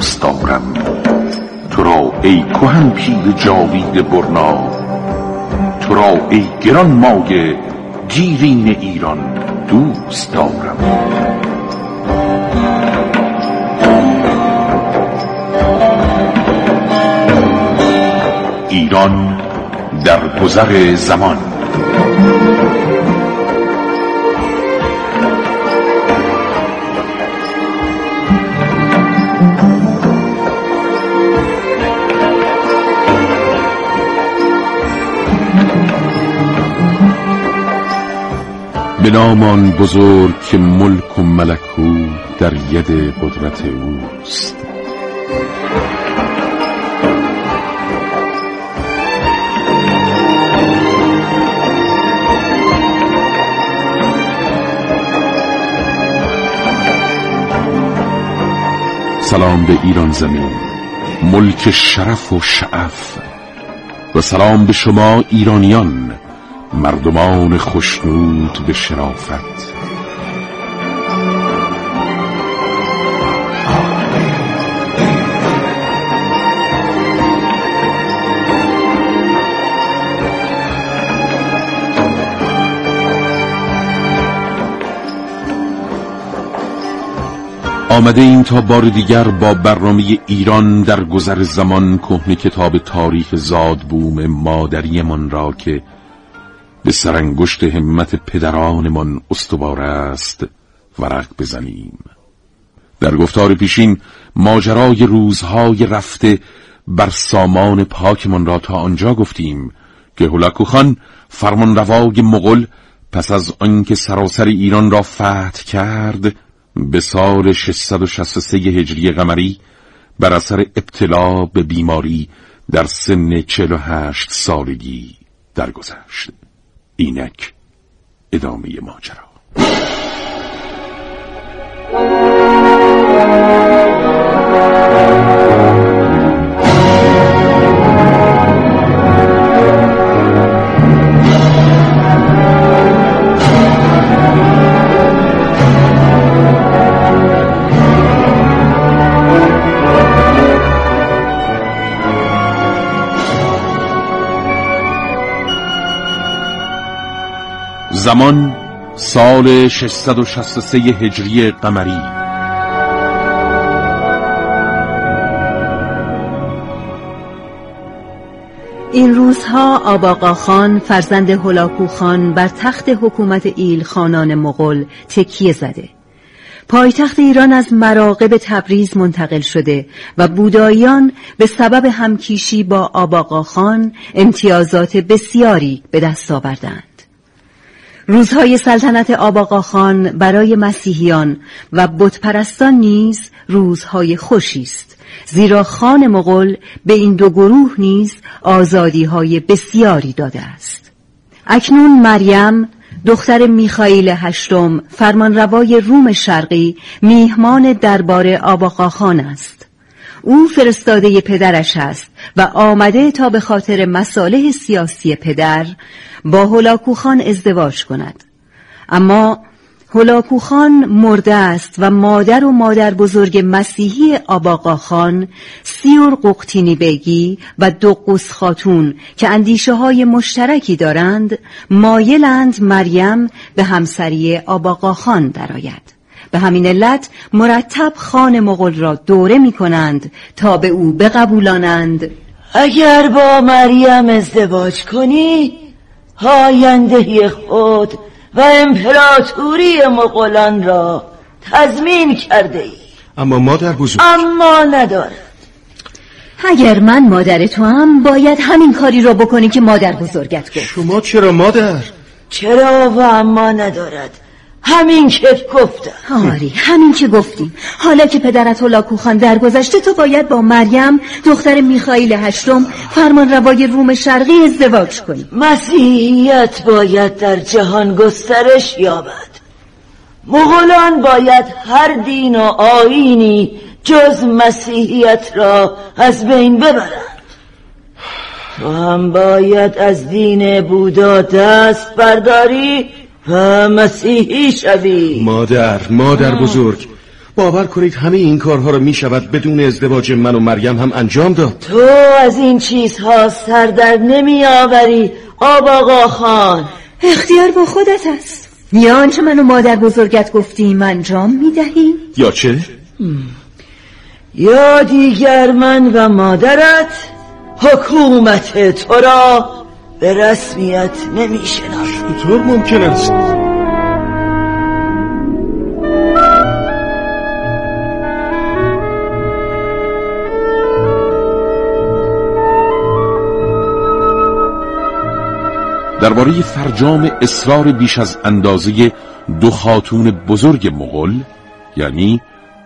دوست دارم تو را ای کهن پیر جاوید برنا. تو را ای گران مایه دیرین ایران دوست دارم. ایران در گذر زمان. به نامان بزرگ که ملک و ملکوت در ید قدرت اوست. سلام به ایران زمین ملک شرف و شعف. و سلام به شما ایرانیان مردمان خشنود به شرافت. آمده این تا بار دیگر با برنامه ایران در گذر زمان کهنه کتاب تاریخ زادبوم مادریمان را که به سرانگشت همت پدرانمان استوار است ورق بزنیم در گفتار پیشین ماجرای روزهای رفته بر سامان پاکمان را تا آنجا گفتیم که هولاکو خان فرمانروای مغل پس از آنکه سراسر ایران را فتح کرد به سال 663 هجری قمری بر اثر ابتلا به بیماری در سن 48 سالگی درگذشت. اینک ادامه ماجرا. زمان سال 663 هجری قمری. این روزها آباقا خان فرزند هلاکو خان بر تخت حکومت ایل خانان مغل تکیه زده. پایتخت ایران از مراقب تبریز منتقل شده و بوداییان به سبب همکیشی با آباقا خان امتیازات بسیاری به دست آوردند. روزهای سلطنت آباقا خان برای مسیحیان و بتپرستان نیز روزهای خوشی است. زیرا خان مغل به این دو گروه نیز آزادی های بسیاری داده است. اکنون مریم دختر میخائیل هشتم فرمانروای روم شرقی میهمان دربار آباقا خان است. او فرستاده پدرش است و آمده تا به خاطر مصالح سیاسی پدر با هلاکوخان ازدواج کند اما هلاکوخان مرده است و مادر و مادر بزرگ مسیحی آباقا خان سیور ققتینی بیگی و دقوس خاتون که اندیشه های مشترکی دارند مایلند مریم به همسری آباقا خان درآید. به همین علت مرتب خان مغل را دوره می کنند تا به او بقبولانند. اگر با مریم ازدواج کنی آینده خود و امپراتوری مغولان را تضمین کرده ای. اما مادر بزرگ. اما ندارد. اگر من مادر تو هم باید همین کاری را بکنی که مادر بزرگت گفت. شما چرا مادر؟ چرا و اما ندارد. همین که گفتم آری همین که گفتیم حالا که پدرت لاکوخان درگذشته تو باید با مریم دختر میخائیل هشتم فرمان روای روم شرقی ازدواج کنی. مسیحیت باید در جهان گسترش یابد. مغولان باید هر دین و آینی جز مسیحیت را از بین ببرند. تو هم باید از دین بودا دست برداری مسیحی شوی. مادر مادر بزرگ باور کنید همه این کارها رو می شود بدون ازدواج من و مریم هم انجام داد. تو از این چیزها سر در نمی آوری آب آقا خان. اختیار با خودت است. یا آنچه من و مادر بزرگت گفتیم انجام می دهی؟ یا چه؟ یا دیگر من و مادرت حکومت تو را به رسمیت نمی شناسیم چطور ممکن است؟ درباره فرجام اصرار بیش از اندازه دو خاتون بزرگ مغل یعنی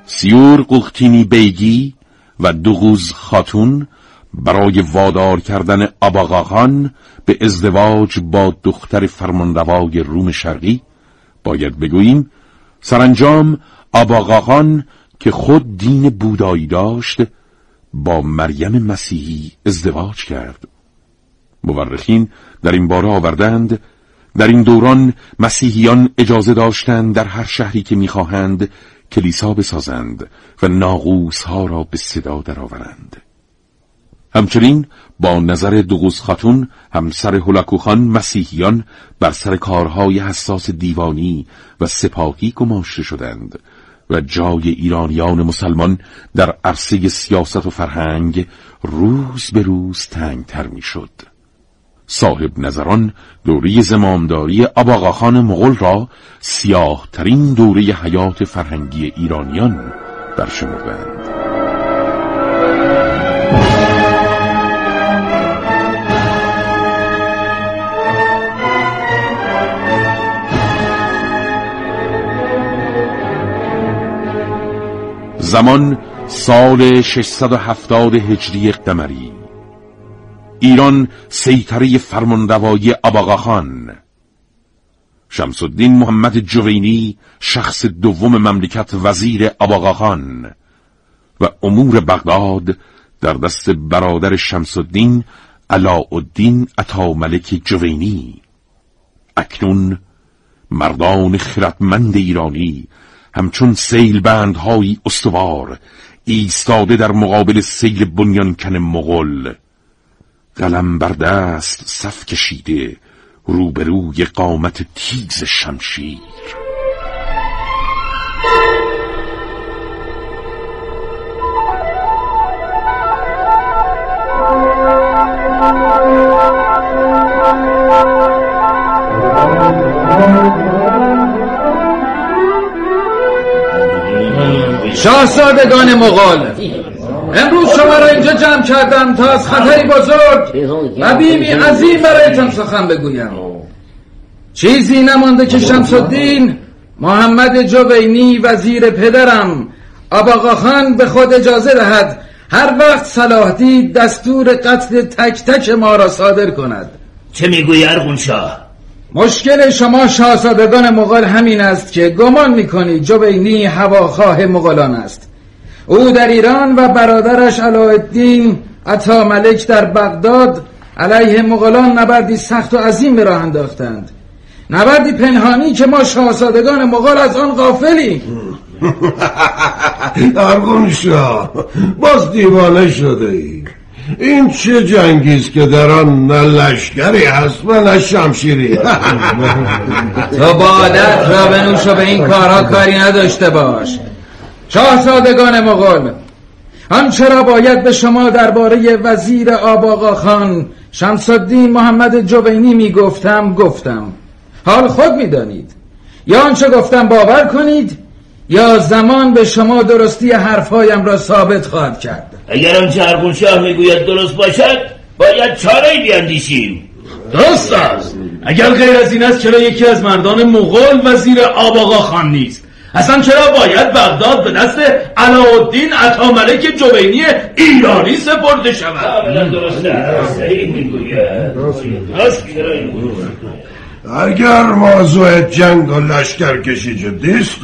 سیور قلختینی بیگی و دوغوز خاتون برای وادار کردن آباغاخان به ازدواج با دختر فرمانروای روم شرقی باید بگوییم سرانجام آباغاخان که خود دین بودایی داشت با مریم مسیحی ازدواج کرد مورخین در این باره آوردند در این دوران مسیحیان اجازه داشتند در هر شهری که می‌خواهند کلیسا بسازند و ناغوس ها را به صدا درآورند. همچنین با نظر دوغوز خاتون همسر هولاکوخان مسیحیان بر سر کارهای حساس دیوانی و سپاهی گماشته شدند و جای ایرانیان مسلمان در عرصه سیاست و فرهنگ روز به روز تنگتر می‌شد. صاحب نظران دوره زمامداری اباغاخان مغل را سیاه ترین دوره حیات فرهنگی ایرانیان برشمردند. زمان سال 670 هجری قمری. ایران سیطره فرمانروایی آباغاخان شمس الدین محمد جوینی شخص دوم مملکت وزیر آباغاخان و امور بغداد در دست برادر شمس الدین علاءالدین ملک جوینی. اکنون مردان خردمند ایرانی همچون سیل بندهایی استوار ایستاده در مقابل سیل بنیانکن مغل قلم بر دست صف کشیده روبروی قامت تیز شمشیر. شاهزادگان مغال امروز شما را اینجا جمع کردم تا از خطری بزرگ و بیمی عظیم برایتان سخن بگویم. چیزی نمانده که شمس الدین محمد جوینی وزیر پدرم آباقا خان به خود اجازه دهد هر وقت صلاح دید دستور قتل تک تک ما را صادر کند. چه می‌گویی ارغون شاه مشکل شما شاهزادگان مغول همین است که گمان می‌کنید جوینی هواخواه مغولان است. او در ایران و برادرش علاءالدین عطا ملک در بغداد علیه مغولان نبردی سخت و عظیم به راه انداختند. نبردی پنهانی که ما شاهزادگان مغول از آن غافلیم. ارگون شاه باز دیوانه شده ای این چه جنگیست که در آن نه لشکری هست و نه شمشیری. تو با عادت را بنوش و به این کارها کاری نداشته باش. شاهزادگان مغول هم چرا باید به شما درباره وزیر آباقا خان شمس الدین محمد جوینی می‌گفتم گفتم. حال خود می‌دانید. یا آنچه گفتم باور کنید یا زمان به شما درستی حرفهایم را ثابت خواهد کرد. اگر آنچه ارگون شاه می‌گوید درست باشد باید چاره بیاندیشیم. درست است. اگر غیر از این است چرا یکی از مردان مغول وزیر آباقا خان نیست؟ اصلا چرا باید بغداد به دست علاءالدین عطاملک جوینی ایرانی سپرده شود؟ اگر موضوع جنگ و لشکر کشی جدیست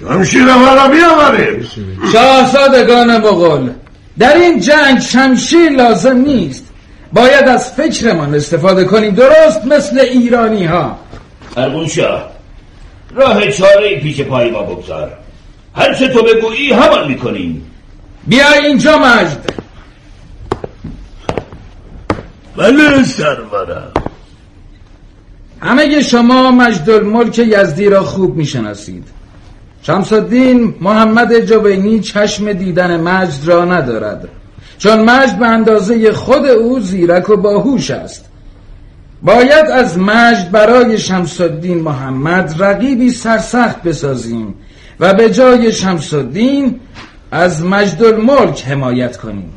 شمشیر مرا بیاورید. شاهزادگان مغول در این جنگ شمشیر لازم نیست. باید از فکرمان استفاده کنیم. درست مثل ایرانی ها ارگون شاه راه چاره پیش پای ما بگذار. هر چه تو بگویی همان می‌کنیم. بیا اینجا مجد. بله سرورم همه شما مجد الملک یزدی را خوب می‌شناسید. شمس الدین محمد جوینی چشم دیدن مجد را ندارد. چون مجد به اندازه خود او زیرک و باهوش است. باید از مجد برای شمس الدین محمد رقیبی سرسخت بسازیم و به جای شمس الدین از مجد الملک حمایت کنیم.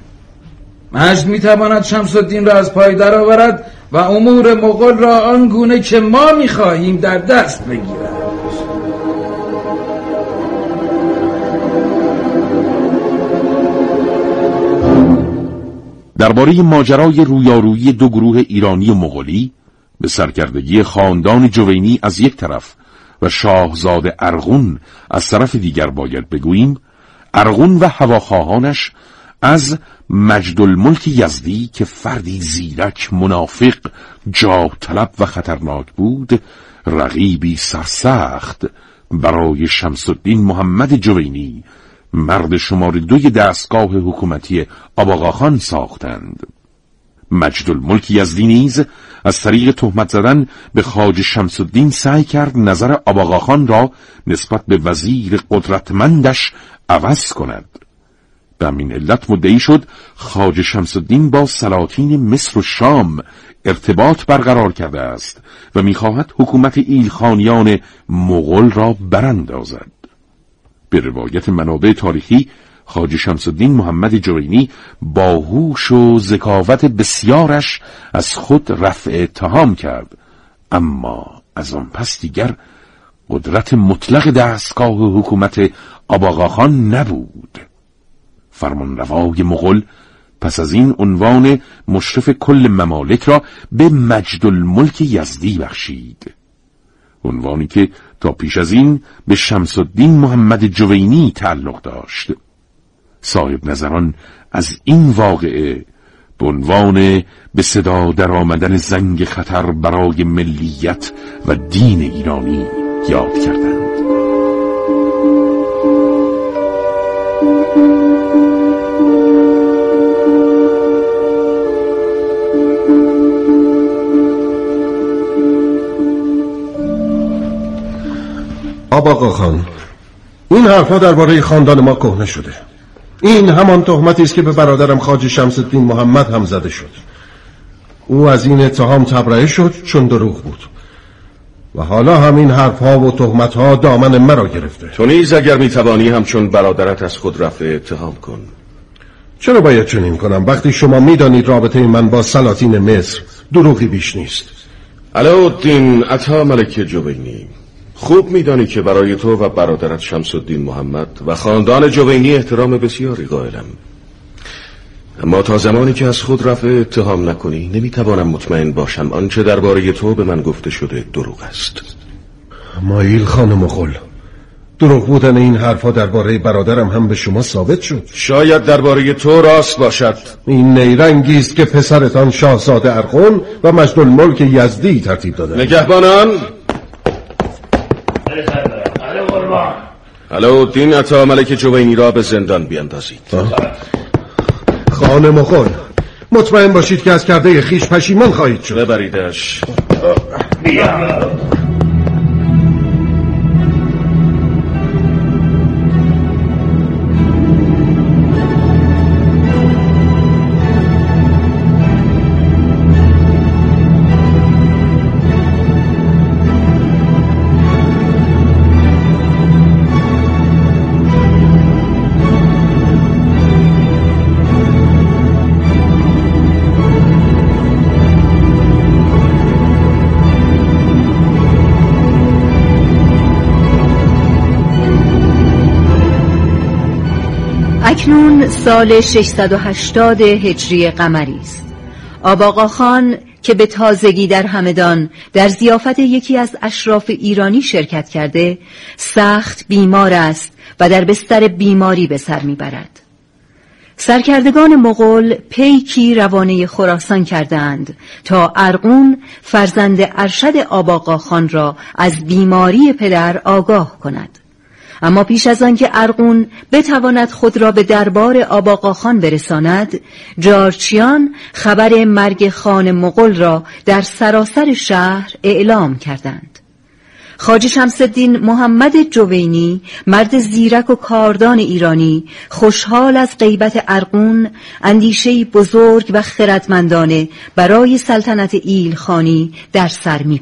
مجد می‌تواند شمس الدین را از پای درآورد و امور مغول را آنگونه که ما می‌خواهیم در دست بگیرد. درباره ماجرای رویارویی دو گروه ایرانی و مغولی به سرکردگی خاندان جوینی از یک طرف و شاهزاده ارغون از طرف دیگر باید بگوییم ارغون و هواخواهانش از مجد الملک یزدی که فردی زیرک منافق جاه طلب و خطرناک بود رقیبی سرسخت برای شمس الدین محمد جوینی مرد شماره دوی دستگاه حکومتی آباقاخان ساختند. مجد الملک یزدی نیز از طریق تهمت زدن به خاج شمس الدین سعی کرد نظر آباقاخان را نسبت به وزیر قدرتمندش عوض کند. به همین علت مدعی شد خاج شمس الدین با سلاطین مصر و شام ارتباط برقرار کرده است و می‌خواهد حکومت ایلخانیان مغول را براندازد. به روایت منابع تاریخی خاج شمس الدین محمد جوینی باهوش و ذکاوت بسیارش از خود رفع اتهام کرد. اما از آن پس دیگر قدرت مطلق دستگاه حکومت آباقاخان نبود. فرمانروای مغل پس از این عنوان مشرف کل ممالک را به مجد الملک یزدی بخشید. عنوانی که تا پیش از این به شمس الدین محمد جوینی تعلق داشت. صاحب نظران از این واقعه به عنوان به صدا در آمدن زنگ خطر برای ملیت و دین ایرانی یاد کردند. آباقا خان. این حرفها درباره خاندان ما کهنه شده. این همان تهمتی است که به برادرم خاج شمس الدین محمد هم زده شد. او از این اتهام تبرئه شد چون دروغ بود. و حالا همین حرفها و تهمتها دامن مرا گرفته. تو نیز اگر می‌توانی همچون برادرت از خود رفع اتهام کن. چرا باید چنین کنم؟ وقتی شما می‌دانید رابطه من با سلاطین مصر دروغی بیش نیست. علاءالدین عطا ملک جوینی. خوب میدانی که برای تو و برادرت شمس الدین محمد و خاندان جوینی احترام بسیاری قائلم. اما تا زمانی که از خود رفع اتهام نکنی نمی‌توانم مطمئن باشم آنچه درباره تو به من گفته شده دروغ است. مایل خان مغل دروغ بودن این حرفها درباره برادرم هم به شما ثابت شد. شاید درباره تو راست باشد. این نیرنگی است که پسرتان شاهزاده ارخون و مجد الملک یزدی ترتیب داده نگهبانان بله سرورم بله قربان علاءالدین عطا ملک جوینی را به زندان بیاندازید خان مغل مطمئن باشید که از کرده خیش پشیمان خواهید شد. ببریدش. بیا. اکنون سال 680 هجری قمری است. آباقا خان که به تازگی در همدان در زیافت یکی از اشراف ایرانی شرکت کرده سخت بیمار است و در بستر بیماری به سر می‌برد. سرکردگان مغول پیکی روانه خراسان کردند تا ارقون فرزند ارشد آباقا خان را از بیماری پدر آگاه کند. اما پیش از آنکه ارقون بتواند خود را به دربار آباقاخان برساند جارچیان خبر مرگ خان مغل را در سراسر شهر اعلام کردند. خاج شمسدین محمد جوینی مرد زیرک و کاردان ایرانی خوشحال از غیبت ارقون اندیشه بزرگ و خردمندانه برای سلطنت ایلخانی در سر می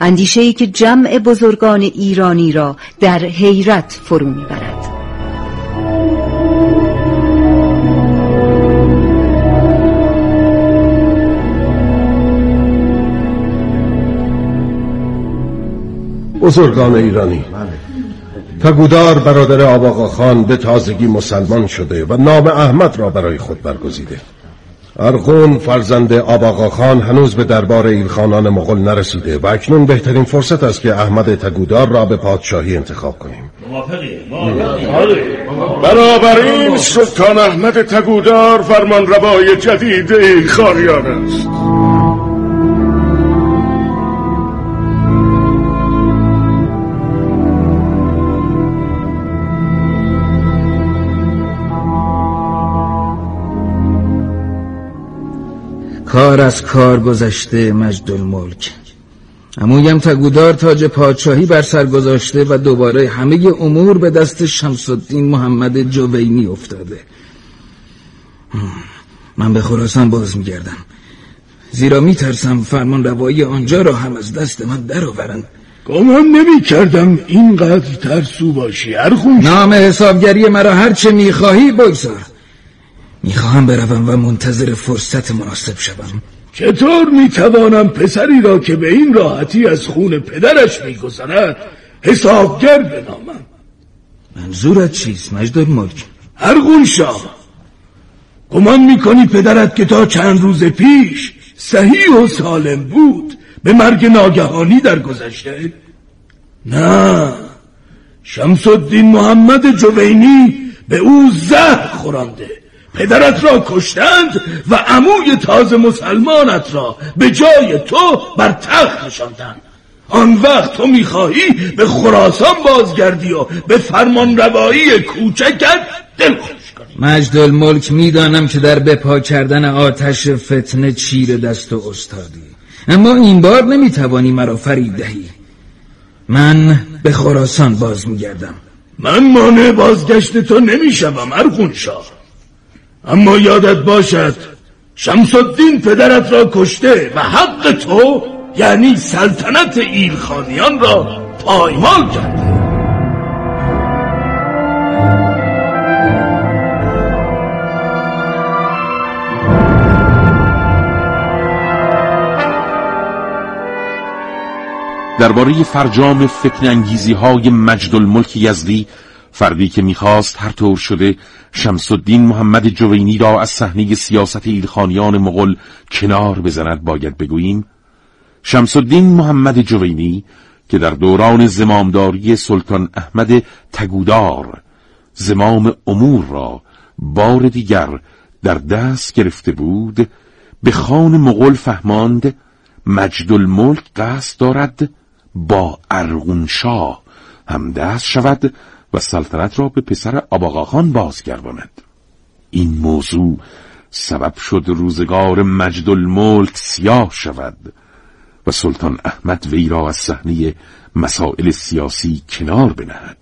اندیشه که جمع بزرگان ایرانی را در حیرت فرو می‌برد. بزرگان ایرانی تگودار برادر آباقا خان به تازگی مسلمان شده و نام احمد را برای خود برگزیده. ارخون فرزند آباقا خان هنوز به دربار ایلخانان مغل نرسیده و اکنون بهترین فرصت است که احمد تگودار را به پادشاهی انتخاب کنیم. بنابراین سلطان احمد تگودار فرمان روای جدید ایلخانیان است. کار از کار گذشته مجد الملک. امویم تگودار تاج پادشاهی بر سر گذاشته و دوباره همه امور به دست شمس الدین محمد جوینی افتاده. من به خراسان باز میگردم. زیرا میترسم فرمان روایی آنجا را هم از دست من درآورند. گمان نمی کردم اینقدر ترسو باشی ارخون نام حسابگری مرا هرچه می‌خواهی بگذار. می‌خواهم بروم و منتظر فرصت مناسب شوم. چطور می‌توانم پسری را که به این راحتی از خون پدرش میگذرد حسابگر بنامم؟ منظورت چیست مجد الملک ارغون شاه گمان می‌کنی پدرت که تا چند روز پیش صحیح و سالم بود به مرگ ناگهانی در گذشته؟ نه. شمس الدین محمد جوینی به او زهر خورانده پدرت را کشتند و عموی تازه مسلمانت را به جای تو بر تخت نشاندند. آن وقت تو می‌خواهی به خراسان بازگردی و به فرمان روایی کوچکت دل خوش کنی. مجد الملک می‌دانم که در بپا کردن آتش فتنه چیر دست و استادی. اما این بار نمی‌توانی مرا فرید دهی. من به خراسان باز میگردم من مانع بازگشت تو نمی‌شوم ارخون شاه. اما یادت باشد شمس الدین پدرت را کشته و حق تو یعنی سلطنت ایلخانیان را پایمال کرده درباره فرجام فتن انگیزی های مجد الملک یزدی فردی که می‌خواست هر طور شده شمس الدین محمد جوینی را از صحنه سیاست ایلخانیان مغل کنار بزند باید بگوییم. شمس الدین محمد جوینی که در دوران زمامداری سلطان احمد تگودار زمام امور را بار دیگر در دست گرفته بود به خان مغل فهماند مجد الملک قصد دارد با ارغونشاه همدست شود و سلطنت را به پسر آباقاخان بازگرداند. این موضوع سبب شد روزگار مجد الملک سیاه شود و سلطان احمد وی را از صحنه مسائل سیاسی کنار بنهد.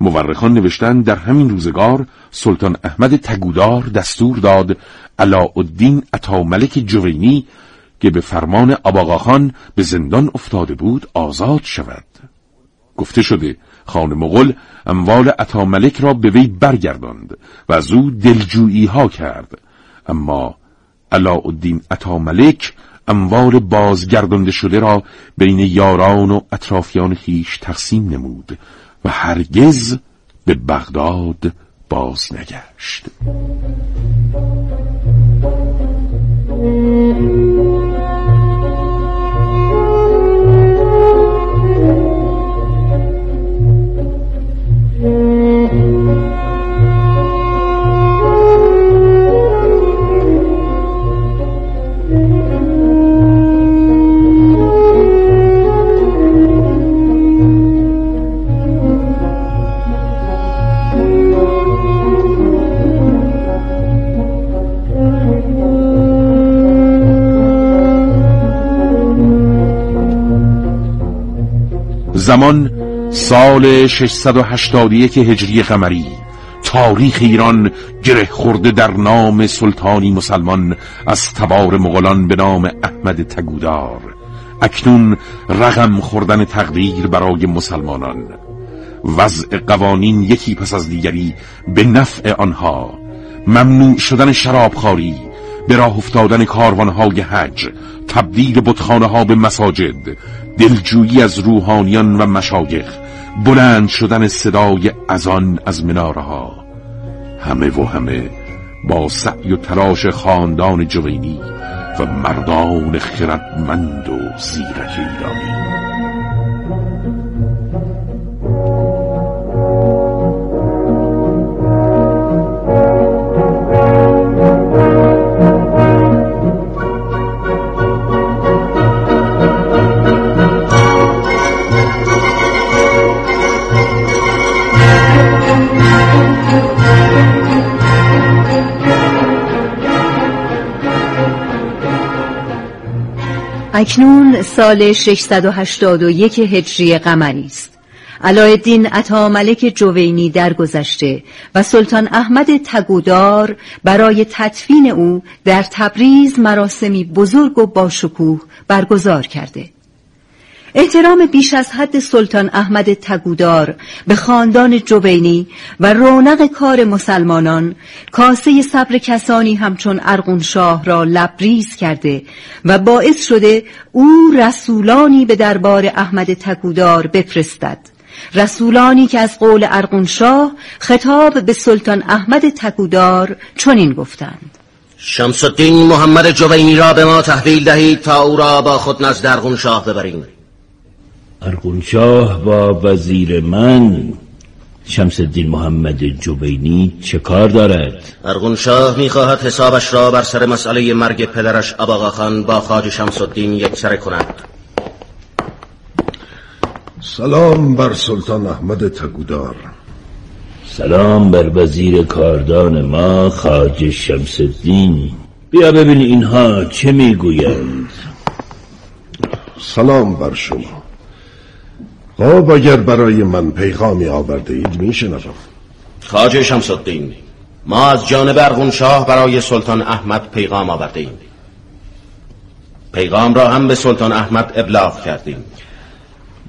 مورخان نوشتن در همین روزگار سلطان احمد تگودار دستور داد علاءالدین ملک جوینی که به فرمان آباقاخان به زندان افتاده بود آزاد شود. گفته شده خان مغل اموال عطا ملک را به وی برگرداند و از او دلجویی ها کرد. اما علاءالدین عطا ملک اموال بازگردانده شده را بین یاران و اطرافیان خیش تقسیم نمود و هرگز به بغداد باز نگشت. زمان سال 681 هجری قمری. تاریخ ایران گره خورده در نام سلطانی مسلمان از تبار مغولان به نام احمد تگودار. اکنون رقم خوردن تقدیر برای مسلمانان. وضع قوانین یکی پس از دیگری به نفع آنها. ممنوع شدن شرابخواری به راه افتادن کاروانهای حج تبدیل بتخانه ها به مساجد دلجویی از روحانیان و مشایخ بلند شدن صدای ازان از مناره ها همه و همه با سعی و تلاش خاندان جوینی و مردان خردمند و زیرک ایرانی اکنون سال 681 هجری قمری است. علایالدین عطاملک جوینی درگذشته و سلطان احمد تگودار برای تدفین او در تبریز مراسمی بزرگ و باشکوه برگزار کرده. احترام بیش از حد سلطان احمد تگودار به خاندان جوینی و رونق کار مسلمانان کاسه صبر کسانی همچون ارغون شاه را لبریز کرده و باعث شده او رسولانی به دربار احمد تگودار بفرستد. رسولانی که از قول ارغون شاه خطاب به سلطان احمد تگودار چنین گفتند. شمس الدین محمد جوینی را به ما تحویل دهید تا او را با خود نزد ارغون شاه ببریم. ارگونشاه با وزیر من شمس الدین محمد جوینی چه کار دارد؟ ارگونشاه می‌خواهد حسابش را بر سر مسئله مرگ پدرش اباغا خان با خاج شمس الدین یک سره کند. سلام بر سلطان احمد تگودار. سلام بر وزیر کاردان ما خاج شمس الدین بیا ببین اینها چه می‌گویند. سلام بر شما. خب اگر برای من پیغامی آورده اید می شنوم. خاج شمس الدین ما از جانب ارغون شاه برای سلطان احمد پیغام آورده ایم. پیغام را هم به سلطان احمد ابلاغ کردیم.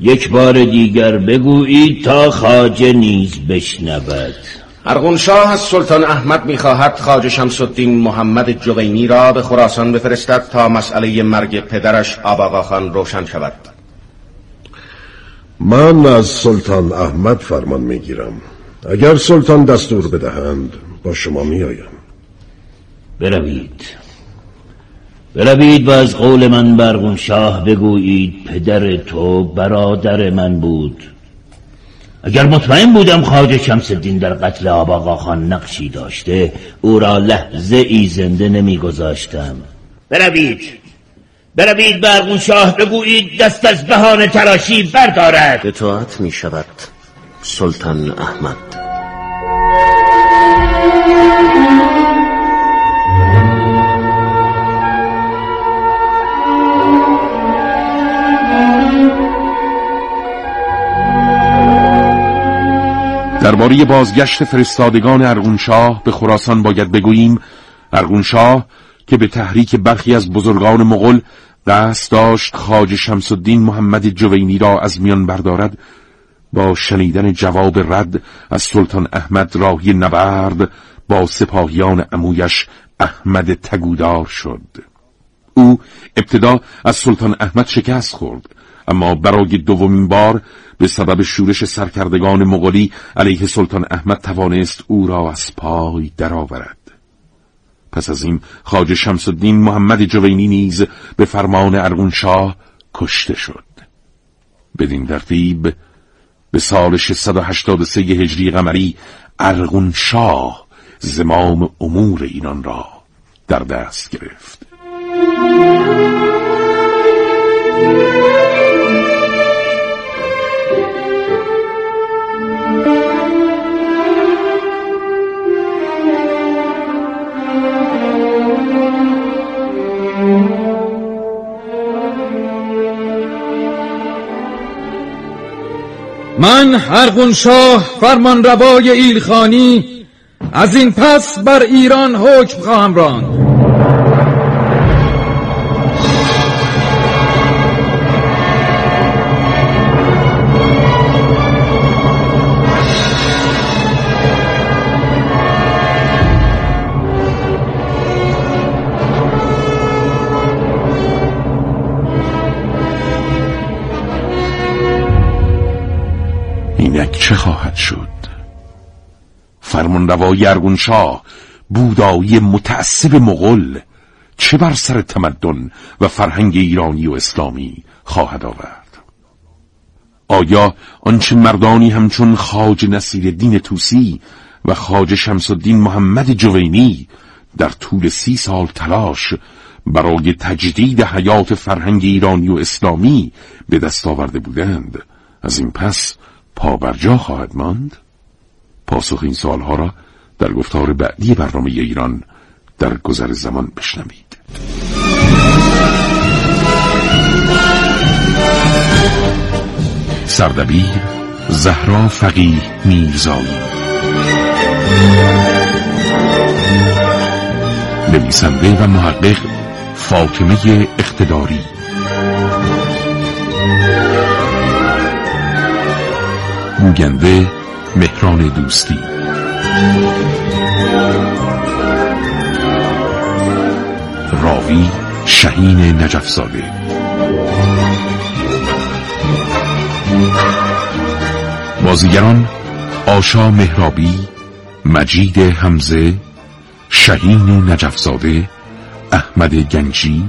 یک بار دیگر بگویید تا خاجه نیز بشنود. ارغون شاه از سلطان احمد می‌خواهد خاج شمس الدین محمد جوینی را به خراسان بفرستد تا مسئله مرگ پدرش آباقا خان روشن شود. من از سلطان احمد فرمان می‌گیرم. اگر سلطان دستور بدهند با شما میآیم. بروید. بروید و از قول من برگون شاه بگویید پدر تو برادر من بود. اگر مطمئن بودم خواجه شمس الدین در قتل آباقا خان نقشی داشته او را لحظه ای زنده نمیگذاشتم. بروید. بروید برگون شاه بگویید دست از بهانه تراشی بردارد. اطاعت می شود سلطان احمد. درباره بازگشت فرستادگان ارغونشاه به خراسان باید بگوییم ارغونشاه که به تحریک برخی از بزرگان مغل دست داشت خاج شمس الدین محمد جوینی را از میان بردارد با شنیدن جواب رد از سلطان احمد راهی نبرد با سپاهیان امویش احمد تگودار شد. او ابتدا از سلطان احمد شکست خورد اما برای دومین بار به سبب شورش سرکردگان مغولی علیه سلطان احمد توانست او را از پای درآورد. پس از این خاج شمس الدین محمد جوینی نیز به فرمان ارغونشاه کشته شد. بدین ترتیب به سال 683 هجری قمری ارغونشاه زمام امور ایران را در دست گرفت. من هرگون شاه فرمان روای ایلخانی از این پس بر ایران حکم خواهم راند. چه خواهد شد؟ فرمانروای ارگونشاه بودایی متعصب مغل چه بر سر تمدن و فرهنگ ایرانی و اسلامی خواهد آورد؟ آیا آنچه مردانی همچون خاج نصیر دین توسی و خاج شمس الدین محمد جوینی در طول سی سال تلاش برای تجدید حیات فرهنگ ایرانی و اسلامی به دست آورده بودند از این پس پابرجا خواهد ماند؟ پاسخ این سوالها را در گفتار بعدی برنامه ایران در گذر زمان بشنوید سردبیر زهرا فقیه میرزایی نویسنده و محقق فاطمه اقتداری گوینده مهران دوستی. راوی شهین نجفزاده. بازیگران آشا مهرابی مجید حمزه شهین نجفزاده احمد گنجی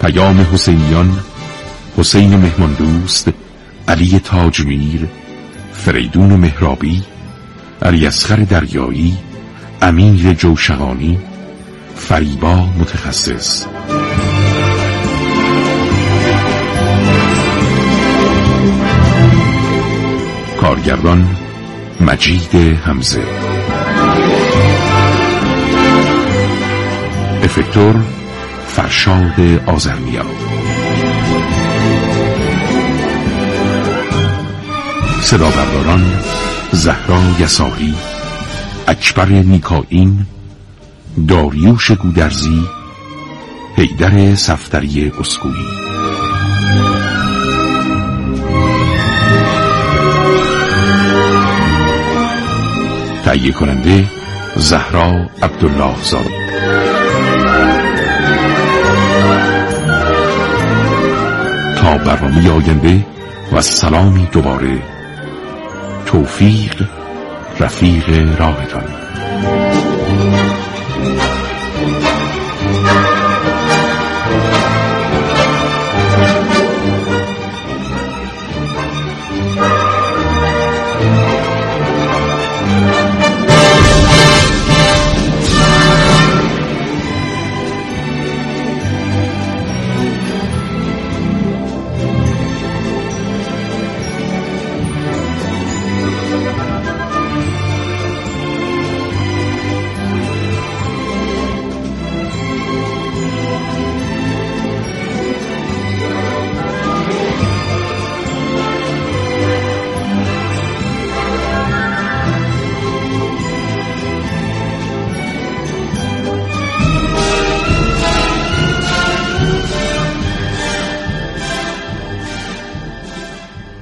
پیام حسینیان حسین مهماندوست علی تاجمیر فریدون مهرابی علی دریایی امیر جوشغانی فریبا متخصص. کارگردان مجید همزه افکتور فرشاد آزرمیا صدا برداران زهرا یساری اکبر نیکاین داریوش گودرزی حیدر سفتری اسکویی. تهیه کننده زهرا عبدالله زاده تا برنامه آینده و سلامی دوباره توفیق رفیق راهتان.